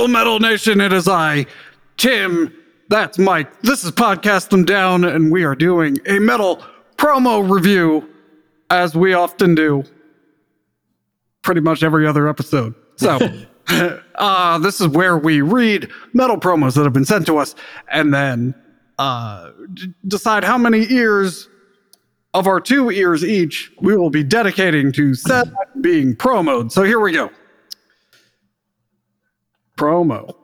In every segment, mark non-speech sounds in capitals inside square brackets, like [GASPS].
Hail Metal Nation, it is I, Tim. That's Mike. This is Podcast Them Down, and we are doing a metal promo review, as we often do, pretty much every other episode. So, [LAUGHS] uh, this is where we read metal promos that have been sent to us, and then uh, d- decide how many ears of our two ears each we will be dedicating to set being promoed. So here we go. Promo.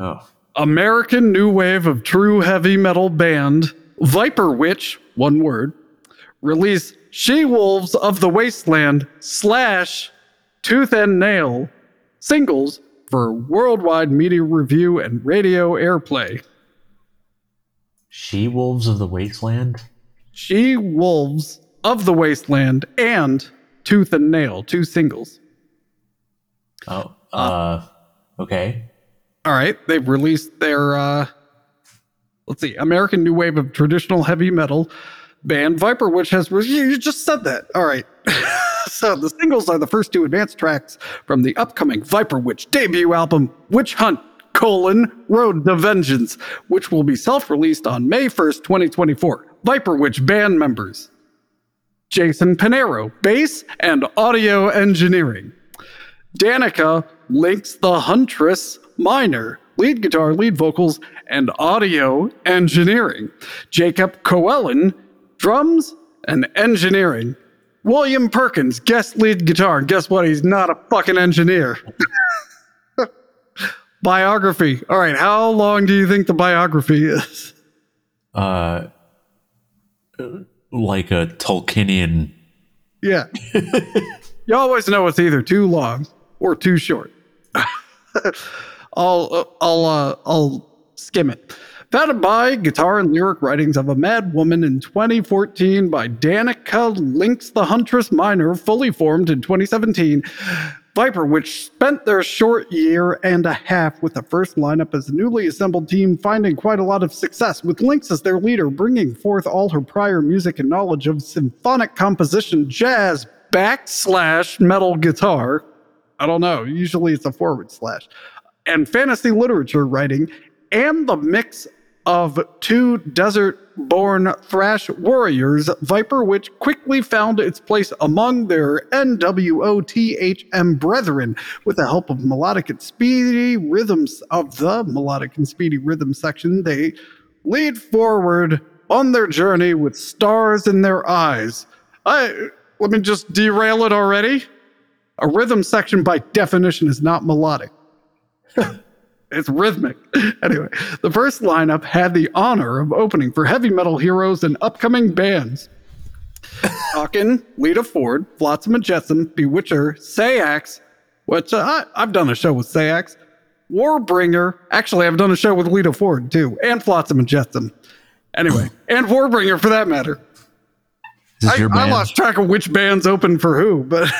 Oh. American new wave of true heavy metal band Viper Witch, one word, release She Wolves of the Wasteland slash Tooth and Nail singles for worldwide media review and radio airplay. She Wolves of the Wasteland? She Wolves of the Wasteland and Tooth and Nail, two singles. Oh. Uh, okay. All right, they've released their uh let's see, American new wave of traditional heavy metal band Viper Witch has you just said that. All right. [LAUGHS] so the singles are the first two advanced tracks from the upcoming Viper Witch debut album Witch Hunt colon Road to Vengeance, which will be self-released on May 1st, 2024. Viper Witch band members Jason Pinero, bass and audio engineering. Danica Lynx the Huntress minor, lead guitar, lead vocals, and audio engineering. Jacob Coellen, drums and engineering. William Perkins, guest lead guitar. And guess what? He's not a fucking engineer. [LAUGHS] biography. All right, how long do you think the biography is? Uh, like a Tolkienian. Yeah. [LAUGHS] you always know it's either too long or too short. [LAUGHS] I'll I'll uh, I'll skim it. Founded by guitar and lyric writings of a mad woman in 2014 by Danica Lynx the Huntress Minor, fully formed in 2017. Viper Witch spent their short year and a half with the first lineup as a newly assembled team, finding quite a lot of success, with Lynx as their leader, bringing forth all her prior music and knowledge of symphonic composition, jazz, backslash metal guitar. I don't know, usually it's a forward slash, and fantasy literature writing, and the mix of two desert born thrash warriors, Viper Witch quickly found its place among their NWOTHM brethren with the help of melodic and speedy rhythms of the melodic and speedy rhythm section. They lead forward on their journey with stars in their eyes. I let me just derail it already. A rhythm section by definition is not melodic. [LAUGHS] it's rhythmic. [LAUGHS] Anyway, the first lineup had the honor of opening for heavy metal heroes and upcoming bands. [LAUGHS] Talking, Lita Ford, Flotsam and Jetsam, Bewitcher, Sayax, which uh, I, I've done a show with Sayax, Warbringer. Actually, I've done a show with Lita Ford too, and Flotsam and Jetsam. Anyway, and Warbringer for that matter. Is I, your I lost track of which bands open for who, but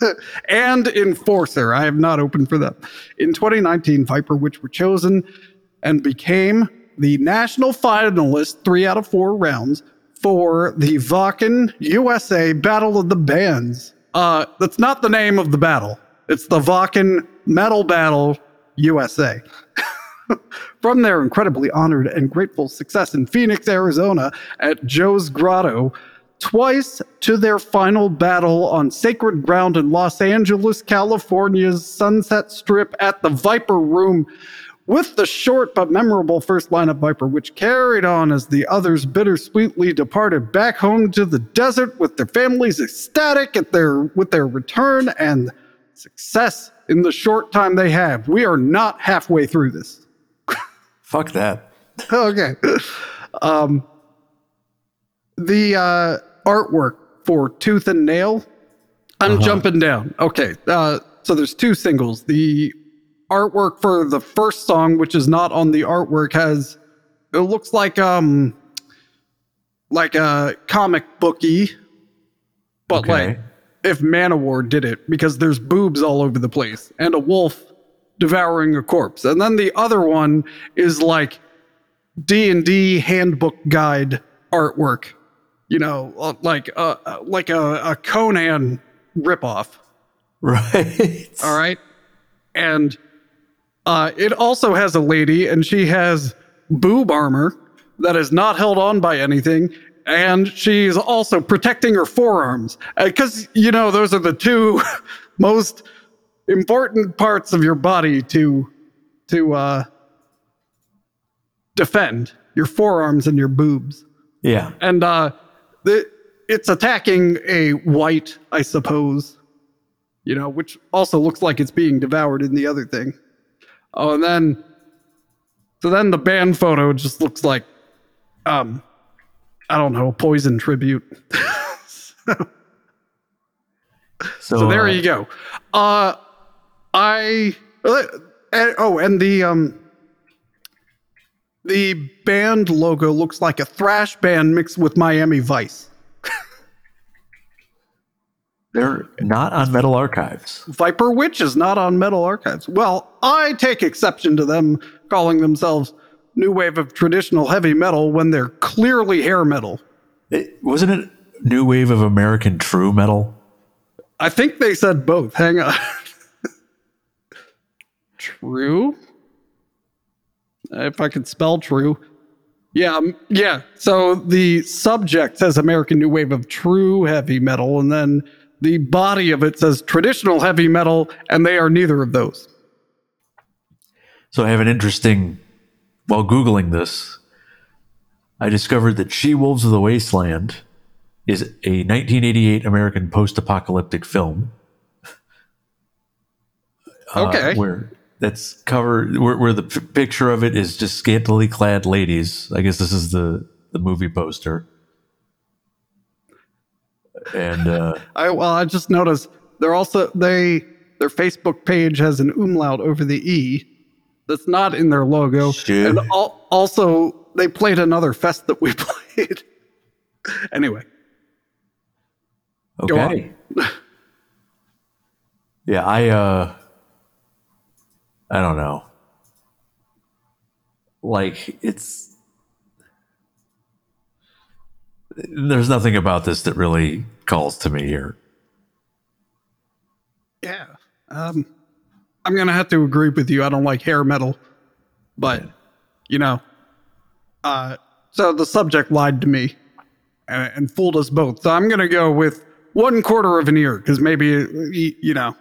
[LAUGHS] and Enforcer. I have not opened for them. In 2019, Viper Witch were chosen and became the national finalist three out of four rounds for the Wacken USA Battle of the Bands. Uh, that's not the name of the battle. It's the Wacken Metal Battle USA. [LAUGHS] From their incredibly honored and grateful success in Phoenix, Arizona at Joe's Grotto, twice to their final battle on sacred ground in Los Angeles, California's Sunset Strip at the Viper Room, with the short but memorable first lineup Viper Witch carried on as the others bittersweetly departed back home to the desert with their families ecstatic at their with their return and success in the short time they have. We are not halfway through this. [LAUGHS] Fuck that. [LAUGHS] okay. Um, the uh, artwork for Tooth and Nail. I'm jumping down. Okay. Uh, so there's two singles. The artwork for the first song, which is not on the artwork, has it looks like um like a comic booky, but Okay. like if Manowar did it because there's boobs all over the place and a wolf devouring a corpse. And then the other one is like D&D handbook guide artwork. You know, uh, like uh, uh, like a, a Conan ripoff. [LAUGHS] Right. All right. And Uh, it also has a lady, and she has boob armor that is not held on by anything. And she's also protecting her forearms. Because, you know, those are the two [LAUGHS] most important parts of your body to to uh, defend your forearms and your boobs. Yeah. And uh, it's attacking a white, I suppose, you know, which also looks like it's being devoured in the other thing. Oh, and then, so then the band photo just looks like, um, I don't know, poison tribute. [LAUGHS] so, So, there uh, you go. Uh, I, uh, oh, and the, um, the band logo looks like a thrash band mixed with Miami Vice. [LAUGHS] They're not on Metal Archives. Viper Witch is not on Metal Archives. Well, I take exception to them calling themselves new wave of traditional heavy metal when they're clearly hair metal. It, wasn't it New Wave of American True Metal? I think they said both. Hang on. [LAUGHS] true? If I could spell true. Yeah, um, yeah. So the subject says American New Wave of True Heavy Metal, and then the body of it says traditional heavy metal, and they are neither of those. So I have an interesting. While Googling this, I discovered that She Wolves of the Wasteland is a 1988 American post apocalyptic film. [LAUGHS] uh, Okay. where that's covered, where, where the p- picture of it is just scantily clad ladies. I guess this is the, the movie poster. And uh, [LAUGHS] I well, I just noticed they're also they their Facebook page has an umlaut over the e that's not in their logo, Shit. and al- also they played another fest that we [LAUGHS] played. anyway, Okay. [LAUGHS] yeah, I uh I don't know. Like it's there's nothing about this that really calls to me here. yeah, um, I'm gonna have to agree with you. I don't like hair metal, but you know, uh, so the subject lied to me and, and fooled us both. So I'm gonna go with one quarter of an ear because maybe you know.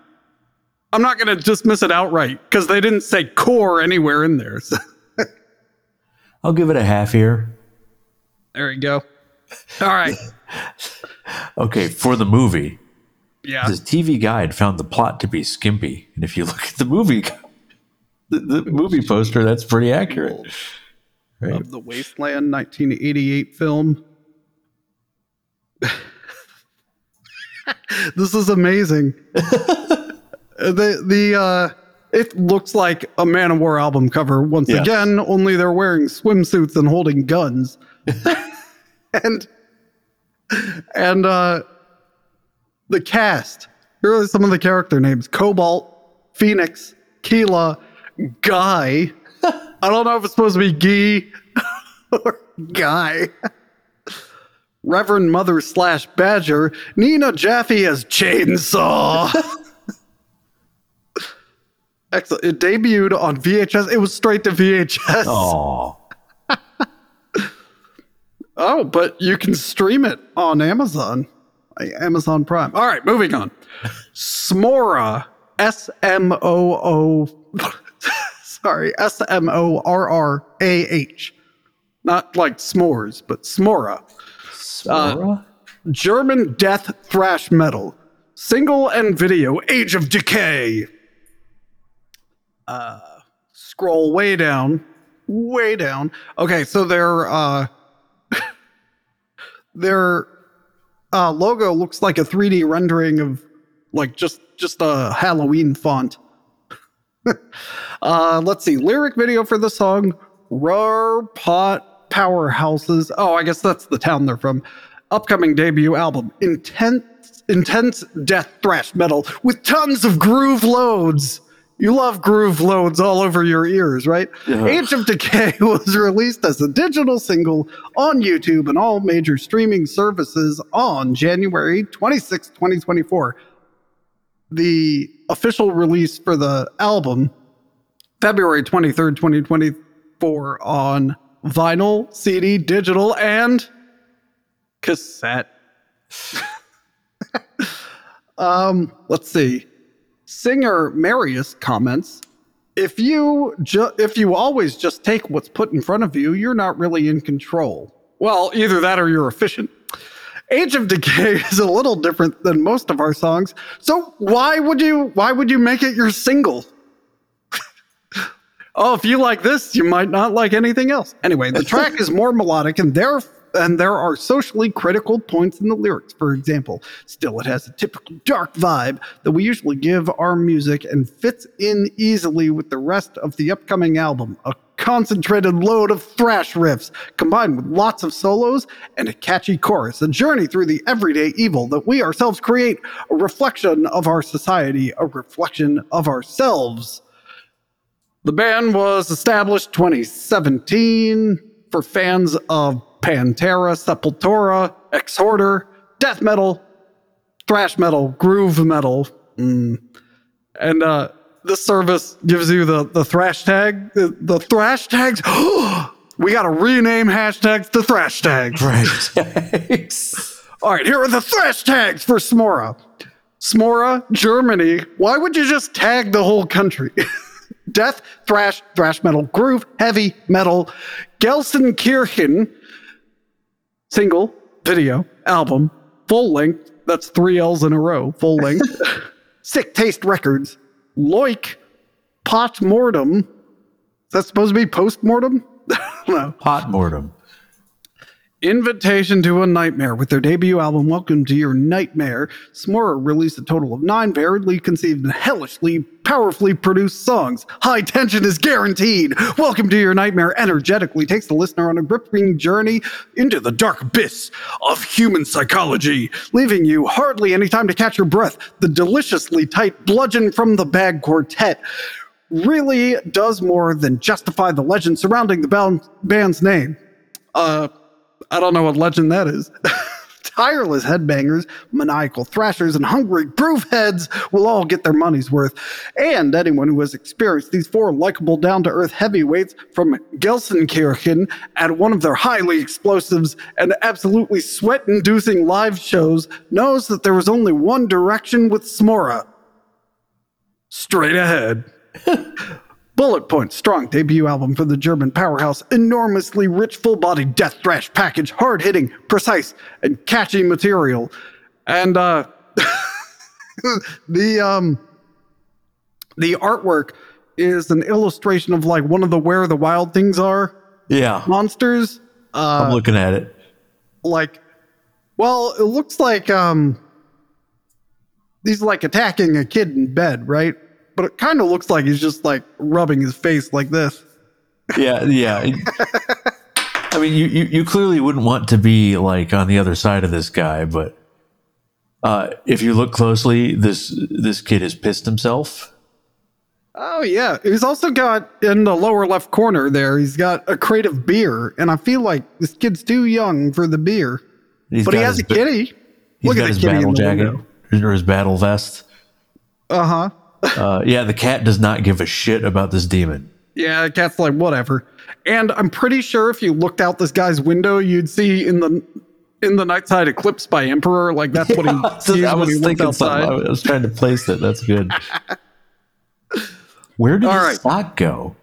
I'm not going to dismiss it outright because they didn't say core anywhere in there. So, [LAUGHS] I'll give it a half ear. there we go. All right. [LAUGHS] Okay, for the movie, Yeah. this TV guide found the plot to be skimpy, and if you [LAUGHS] look at the movie the, the movie poster, that's pretty accurate. Right. Of the Wasteland 1988 film. this is amazing. The the uh it looks like a Manowar album cover once Yes. again, only they're wearing swimsuits and holding guns. [LAUGHS] and and uh the cast. Here are some of the character names. Cobalt, Phoenix, Keela, Guy. [LAUGHS] I don't know if it's supposed to be Guy [LAUGHS] or Guy. Reverend Mother slash Badger, Nina Jaffe as Chainsaw. Excellent. It debuted on VHS. It was straight to VHS. Oh, Oh, but you can stream it on Amazon, uh, Amazon Prime. All right, moving on. Smorrah, S M O O, [LAUGHS] sorry, S M O R R A H. Not like s'mores, but Smorrah. Smorrah? German death thrash metal. Single and video, Age of Decay. Uh, scroll way down, way down. Okay, so their uh, [LAUGHS] their uh, logo looks like a 3D rendering of like just just a Halloween font. [LAUGHS] uh, let's see, lyric video for the song "Ruhrpott Powerhouses." Oh, I guess that's the town they're from. Upcoming debut album, intense, intense death thrash metal with tons of groove loads. You love groove loads all over your ears, right? Yeah. Age of Decay [LAUGHS] was released as a digital single on YouTube and all major streaming services on January 26, 2024. The official release for the album February 23rd, 2024 on vinyl, CD, digital, and cassette. [LAUGHS] um, let's see. Singer Marius comments, if you ju- if you always just take what's put in front of you, you're not really in control. Well, either that or you're efficient. Age of Decay [LAUGHS] is a little different than most of our songs, so why would you why would you make it your single? [LAUGHS] oh, if you like this, you might not like anything else. Anyway, the track is more melodic and there and there are socially critical points in the lyrics. For example, still it has a typical dark vibe that we usually give our music and fits in easily with the rest of the upcoming album. A concentrated load of thrash riffs combined with lots of solos and a catchy chorus, a journey through the everyday evil that we ourselves create, a reflection of our society, a reflection of ourselves. The band was established 2017 for fans of Pantera, Sepultura, Exhorder, death metal, thrash metal, groove metal. Mm. And uh, this service gives you the, the thrash tag, the, the thrash tags. [GASPS] we got to rename hashtags to thrash tags. Right. [LAUGHS] All right, here are the thrash tags for Smorrah. Smorrah, Germany. Why would you just tag the whole country? [LAUGHS] Death, thrash, thrash metal, groove, heavy metal, Gelsenkirchen, single, video, album, full length. That's three L's in a row, full length. [LAUGHS] Sick Taste Records, Loik, Pot Mortem. Is that supposed to be post mortem? [LAUGHS] no. Pot mortem. Invitation to a Nightmare. With their debut album, Welcome to Your Nightmare, Smorrah released a total of nine variedly conceived and hellishly powerfully produced songs. High tension is guaranteed. Welcome to Your Nightmare energetically takes the listener on a gripping journey into the dark abyss of human psychology, leaving you hardly any time to catch your breath. The deliciously tight bludgeon from the bag quartet really does more than justify the legend surrounding the band's name. Uh, I don't know what legend that is. [LAUGHS] Tireless headbangers, maniacal thrashers, and hungry groove heads will all get their money's worth. And anyone who has experienced these four likable, down to earth heavyweights from Gelsenkirchen at one of their highly explosives and absolutely sweat inducing live shows knows that there was only one direction with Smorrah straight ahead. [LAUGHS] Bullet Point, strong debut album for the German powerhouse, enormously rich, full bodied death thrash package, hard hitting, precise, and catchy material. And uh, [LAUGHS] the um, the artwork is an illustration of like one of the Where the Wild Things Are Yeah. monsters. Uh, I'm looking at it. like, well, it looks like um, he's like attacking a kid in bed, right? But it kind of looks like he's just like rubbing his face like this. Yeah, yeah. [LAUGHS] I mean, you, you, you clearly wouldn't want to be like on the other side of this guy, but uh, if you look closely, this this kid has pissed himself. Oh yeah, he's also got in the lower left corner there. He's got a crate of beer, and I feel like this kid's too young for the beer. He's but he has a ba- kitty. He's Look got at his kitty battle jacket window. or his battle vest. Uh huh. Uh, yeah, the cat does not give a shit about this demon. Yeah, the cat's like whatever. And I'm pretty sure if you looked out this guy's window, you'd see in the in the night side eclipse by Emperor. Like that's what he [LAUGHS] sees I when was he thinking outside. something. I was trying to place it. That's good. Where did All the right. sock go?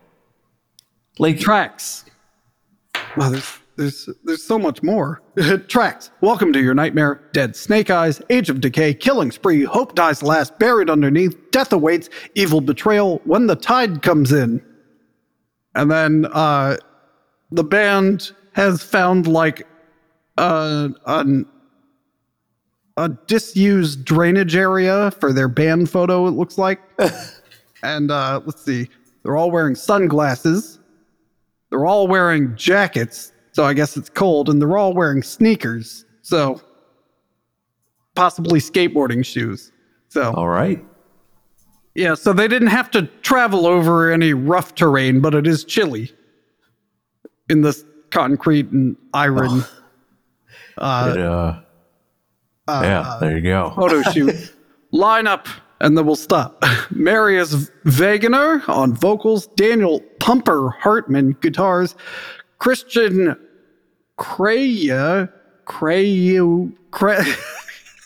Like Tracks. Wow, there's there's there's so much more. [LAUGHS] Tracks. Welcome to your nightmare. Dead Snake Eyes, Age of Decay, Killing Spree, Hope Dies Last, Buried Underneath, Death Awaits, Evil Betrayal, When the Tide Comes In. And then uh the band has found like uh an a disused drainage area for their band photo, it looks like. [LAUGHS] and uh let's see. They're all wearing sunglasses. They're all wearing jackets, so I guess it's cold, and they're all wearing sneakers, so possibly skateboarding shoes. So all right. yeah, so they didn't have to travel over any rough terrain, but it is chilly in this concrete and iron uh, It, uh, yeah, there you go. photo [LAUGHS] shoot. Line up, and then we'll stop. [LAUGHS] Marius Wegener on vocals, Daniel Pumper Hartman guitars, Christian Kraya Krayu Kray,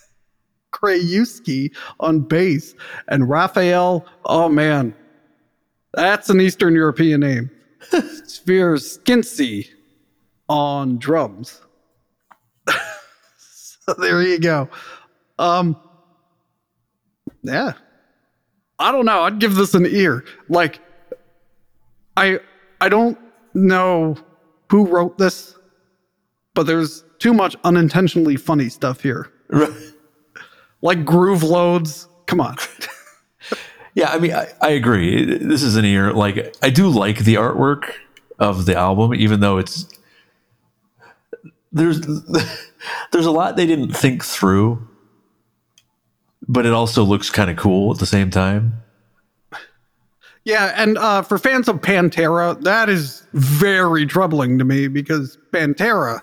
[LAUGHS] Krayuski on bass, and Raphael. Oh man, that's an Eastern European name. [LAUGHS] Svirskincy on drums. [LAUGHS] so there you go. Um, yeah. I don't know. I'd give this an ear. Like, I I don't know who wrote this, but there's too much unintentionally funny stuff here. Like groove loads. Come on. [LAUGHS] Yeah, I mean, I, I agree. This is an ear. Like, I do like the artwork of the album, even though it's there's [LAUGHS] there's a lot they didn't think through, but it also looks kind of cool at the same time. Yeah, and uh, for fans of Pantera, that is very troubling to me because Pantera,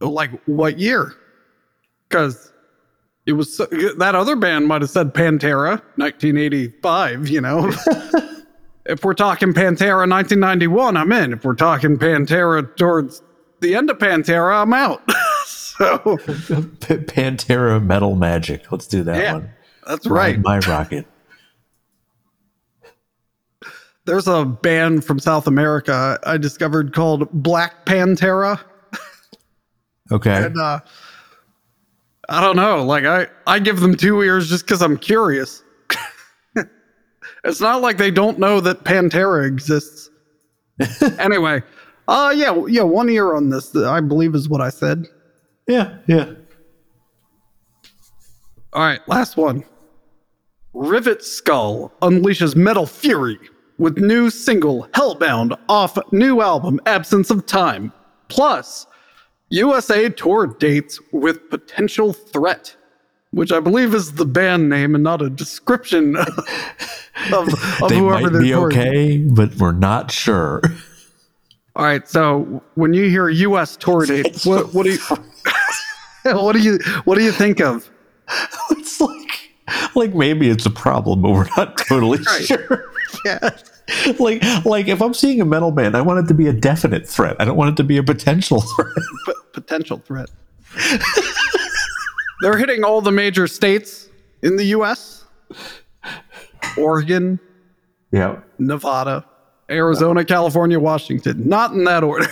like what year? Because it was so, that other band might have said Pantera, 1985. You know, [LAUGHS] if we're talking Pantera, 1991, I'm in. If we're talking Pantera towards the end of Pantera, I'm out. [LAUGHS] so P- [LAUGHS] Pantera Metal Magic. Let's do that yeah, one. that's right. My rocket. There's a band from South America I discovered called Black Pantera. Okay. And uh, I don't know. Like I, I give them two ears just because I'm curious. [LAUGHS] it's not like they don't know that Pantera exists. [LAUGHS] anyway, uh yeah, yeah, one ear on this, I believe is what I said. Yeah. Yeah. All right, last one. Rivet Skull unleashes metal fury with new single Hellbound off new album Absence of Time. Plus, USA tour dates with potential threat, which I believe is the band name and not a description [LAUGHS] of, of They whoever might be touring. okay, but we're not sure. All right, so when you hear US tour [LAUGHS] dates, what, what do you [LAUGHS] what do you what do you think of? it's like like maybe it's a problem, but we're not totally Right. sure. Yeah. [LAUGHS] like like if I'm seeing a metal band, I want it to be a definite threat. I don't want it to be a potential [LAUGHS] threat. p- potential threat. [LAUGHS] They're hitting all the major states in the U.S. Oregon, Yeah. Nevada, Arizona, California, Washington. Not in that order.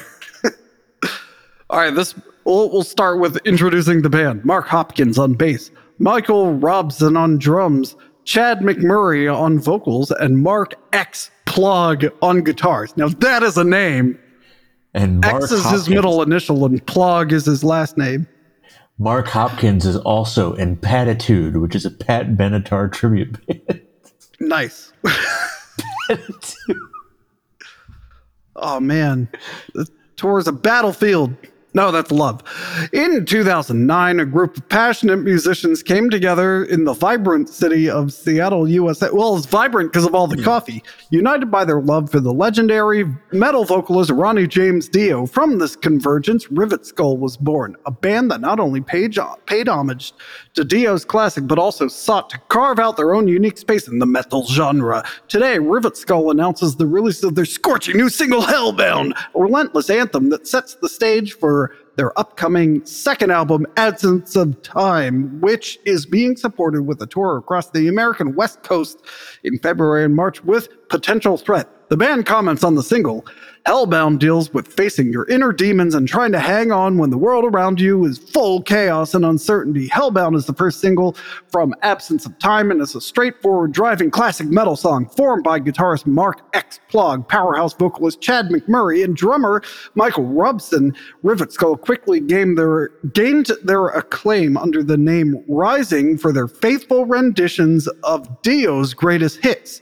all right, this we'll, we'll start with introducing the band. Mark Hopkins on bass, Michael Robson on drums, Chad McMurray on vocals, and Mark X Plug on guitars. Now that is a name. And Mark X is Hopkins, his middle initial, and Plug is his last name. Mark Hopkins is also in Patitude, which is a Pat Benatar tribute band. Nice. [LAUGHS] oh man, the tour is a battlefield. No, that's love. In 2009, a group of passionate musicians came together in the vibrant city of Seattle, USA. Well, it's vibrant because of all the hmm. coffee. United by their love for the legendary metal vocalist Ronnie James Dio. From this convergence, Rivet Skull was born, a band that not only paid, paid homage to Dio's classic, but also sought to carve out their own unique space in the metal genre. Today, Rivet Skull announces the release of their scorching new single, Hellbound, a relentless anthem that sets the stage for their upcoming second album, Absence of Time, which is being supported with a tour across the American West Coast in February and March with Potential Threat. The band comments on the single. Hellbound deals with facing your inner demons and trying to hang on when the world around you is full chaos and uncertainty. Hellbound is the first single from Absence of Time and is a straightforward driving classic metal song formed by guitarist Mark X Plog, powerhouse vocalist Chad McMurray, and drummer Michael Robson. Rivet Skull quickly gained their, gained their acclaim under the name Rising for their faithful renditions of Dio's greatest hits.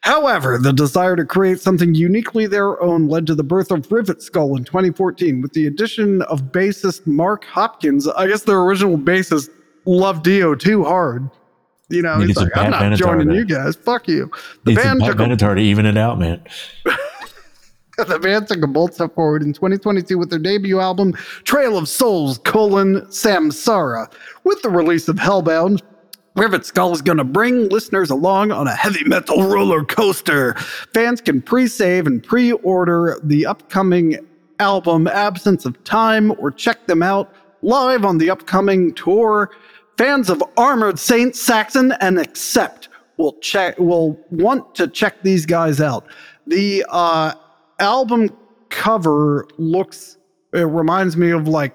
However, the desire to create something uniquely their own led to the birth of Rivet Skull in 2014 with the addition of bassist Mark Hopkins. I guess their original bassist loved Dio too hard. You know, he's like, I'm not joining you guys. Fuck you. The Needs band, some took Pat a, to even it out, man. [LAUGHS] the band took a bold step forward in 2022 with their debut album, Trail of Souls, colon, Samsara. With the release of Hellbound, Rivet Skull is going to bring listeners along on a heavy metal roller coaster. Fans can pre save and pre order the upcoming album Absence of Time or check them out live on the upcoming tour. Fans of Armored Saint Saxon and Accept will check will want to check these guys out. The uh, album cover looks it reminds me of like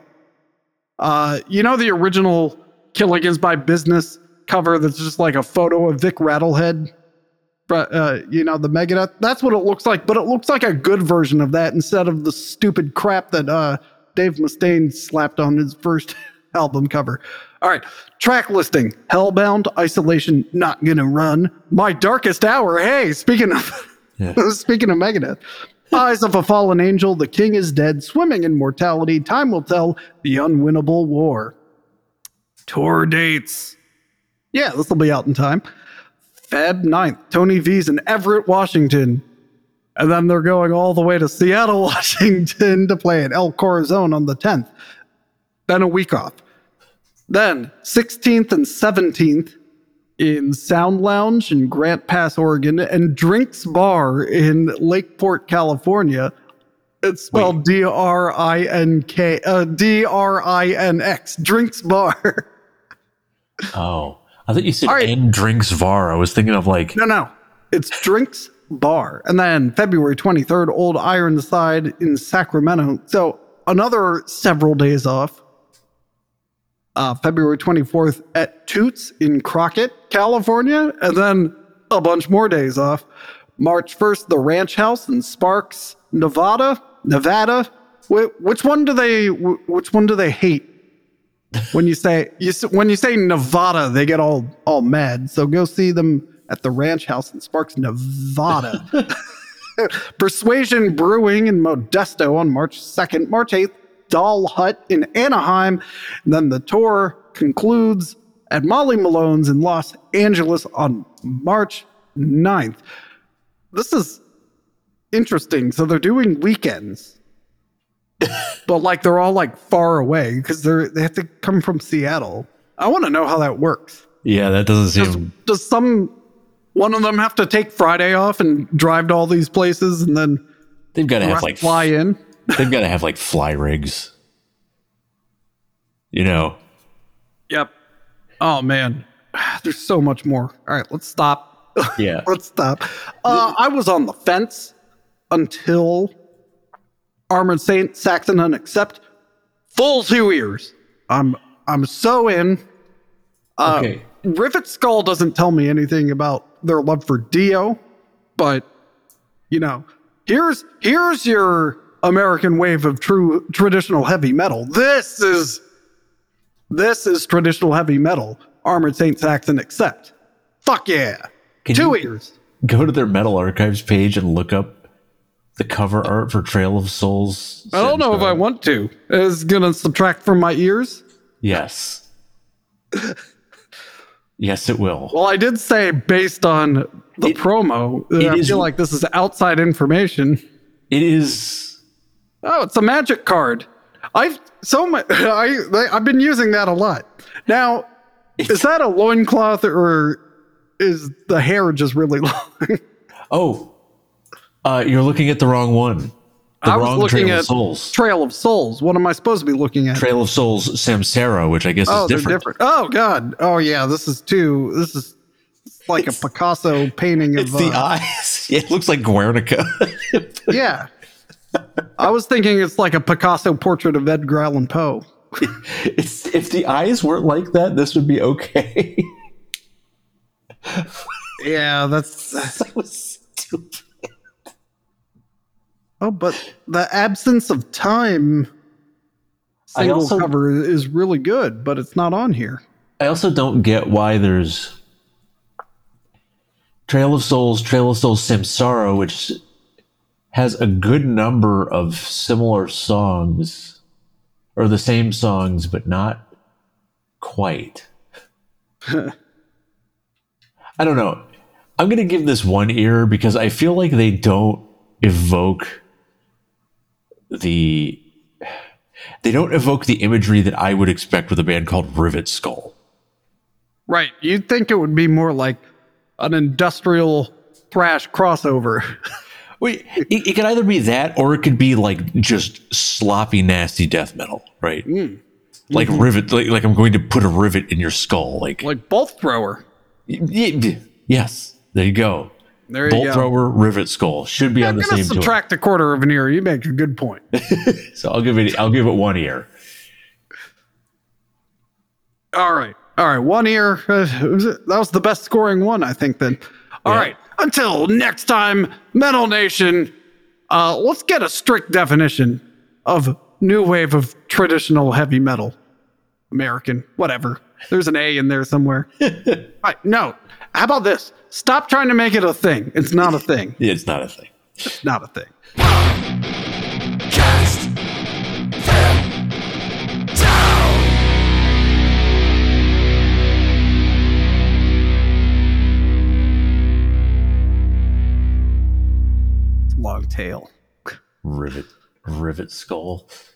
uh, you know the original Killing is my Business cover that's just like a photo of Vic Rattlehead. But uh, you know the Megadeth. That's what it looks like, but it looks like a good version of that instead of the stupid crap that uh, Dave Mustaine slapped on his first [LAUGHS] album cover. All right, track listing: Hellbound, Isolation, Not Gonna Run, My Darkest Hour. Hey, speaking of [LAUGHS] Yeah. speaking of Megadeth, Eyes of a Fallen Angel, The King is Dead, Swimming in Mortality, Time Will Tell, The Unwinnable War. Tour dates. Yeah, this will be out in time. Feb 9th, Tony V's in Everett, Washington. And then they're going all the way to Seattle, [LAUGHS] Washington to play at El Corazon on the 10th. Then a week off. Then 16th and 17th in Sound Lounge in Grant Pass, Oregon, and Drinks Bar in Lakeport, California. It's spelled D R I N K uh, D R I N X. Drinks Bar. [LAUGHS] Oh, I thought you said right. and Drinks VAR. I was thinking of like, No, no. It's Drinks Bar. And then February 23rd, Old Ironside in Sacramento. So another several days off. Uh, February 24th at Toots in Crockett, California. And then a bunch more days off. March 1st, the Ranch House in Sparks, Nevada. Nevada. Wh- which one do they? wh- Which one do they hate? When you say you when you say Nevada, they get all all mad. So go see them at the Ranch House in Sparks, Nevada. [LAUGHS] Persuasion Brewing in Modesto on March 2nd, March 8th, Doll Hut in Anaheim. And then the tour concludes at Molly Malone's in Los Angeles on March 9th. This is interesting. So they're doing weekends. But like they're all like far away because they're they have to come from Seattle. I want to know how that works. yeah, that doesn't Does, seem. does some one of them have to take Friday off and drive to all these places and then they've got to have like fly in? [LAUGHS] they've got to have like fly rigs. You know, Yep. Oh man, [SIGHS] there's so much more. All right, let's stop. yeah. [LAUGHS] let's stop. Uh, I was on the fence until Armored Saint Saxon Accept. Full two ears. I'm I'm so in. Uh, Okay. Rivet Skull doesn't tell me anything about their love for Dio, but you know, here's here's your American wave of true traditional heavy metal. This is this is traditional heavy metal. Armored Saint Saxon accept. Fuck yeah. Can Two you- ears. Go to their metal archives page and look up the cover art for Trail of Souls. I don't know if I want to. Is gonna subtract from my ears? Yes. yes, it will. Well, I did say based on the It- promo. it I is- feel like this is outside information. It is. Oh, it's a magic card. I've so much. [LAUGHS] I I've been using that a lot. Now, is that a loincloth or is the hair just really [LAUGHS] long? Oh, uh, you're looking at the wrong one. The I was wrong looking Trail at of Souls. Trail of Souls. What am I supposed to be looking at? Trail of Souls Samsara, which I guess oh, is different. different. Oh God. Oh yeah. This is too. This is like a Picasso painting of. It's the uh, eyes. [LAUGHS] It looks like Guernica. [LAUGHS] yeah. I was thinking it's like a Picasso portrait of Edgar Allan Poe. [LAUGHS] it's, if the eyes weren't like that, this would be okay. Yeah, that's. that was stupid. Oh, but the absence of time single also- cover is really good, but it's not on here. I also don't get why there's Trail of Souls, Trail of Souls Samsara, which has a good number of similar songs, or the same songs, but not quite. [LAUGHS] I don't know. I'm going to give this one ear because I feel like they don't evoke the they don't evoke the imagery that I would expect with a band called Rivet Skull. Right. You'd think it would be more like an industrial thrash crossover. [LAUGHS] Wait, it, it could either be that or it could be like just sloppy, nasty death metal, right? Hmm. Like mm-hmm. rivet, like, like I'm going to put a rivet in your skull. Like, like bolt thrower. y- y- yes, there you go. There you Bolt go. thrower, rivet skull should be on I'm the gonna same tour. subtract a quarter of an ear. You make a good point. [LAUGHS] So I'll give it. I'll give it one ear. All right. All right. One ear. Uh, was it- that was the best scoring one, I think, then. All Yeah. right. Until next time, Metal Nation, uh, let's get a strict definition of new wave of traditional heavy metal. American, whatever. There's an A in there somewhere. [LAUGHS] All right. No. How about this? Stop trying to make it a thing. It's not a thing. [LAUGHS] It's not a thing. It's not a thing. Cast them down. Long tail. Rivet, rivet skull. Fuck.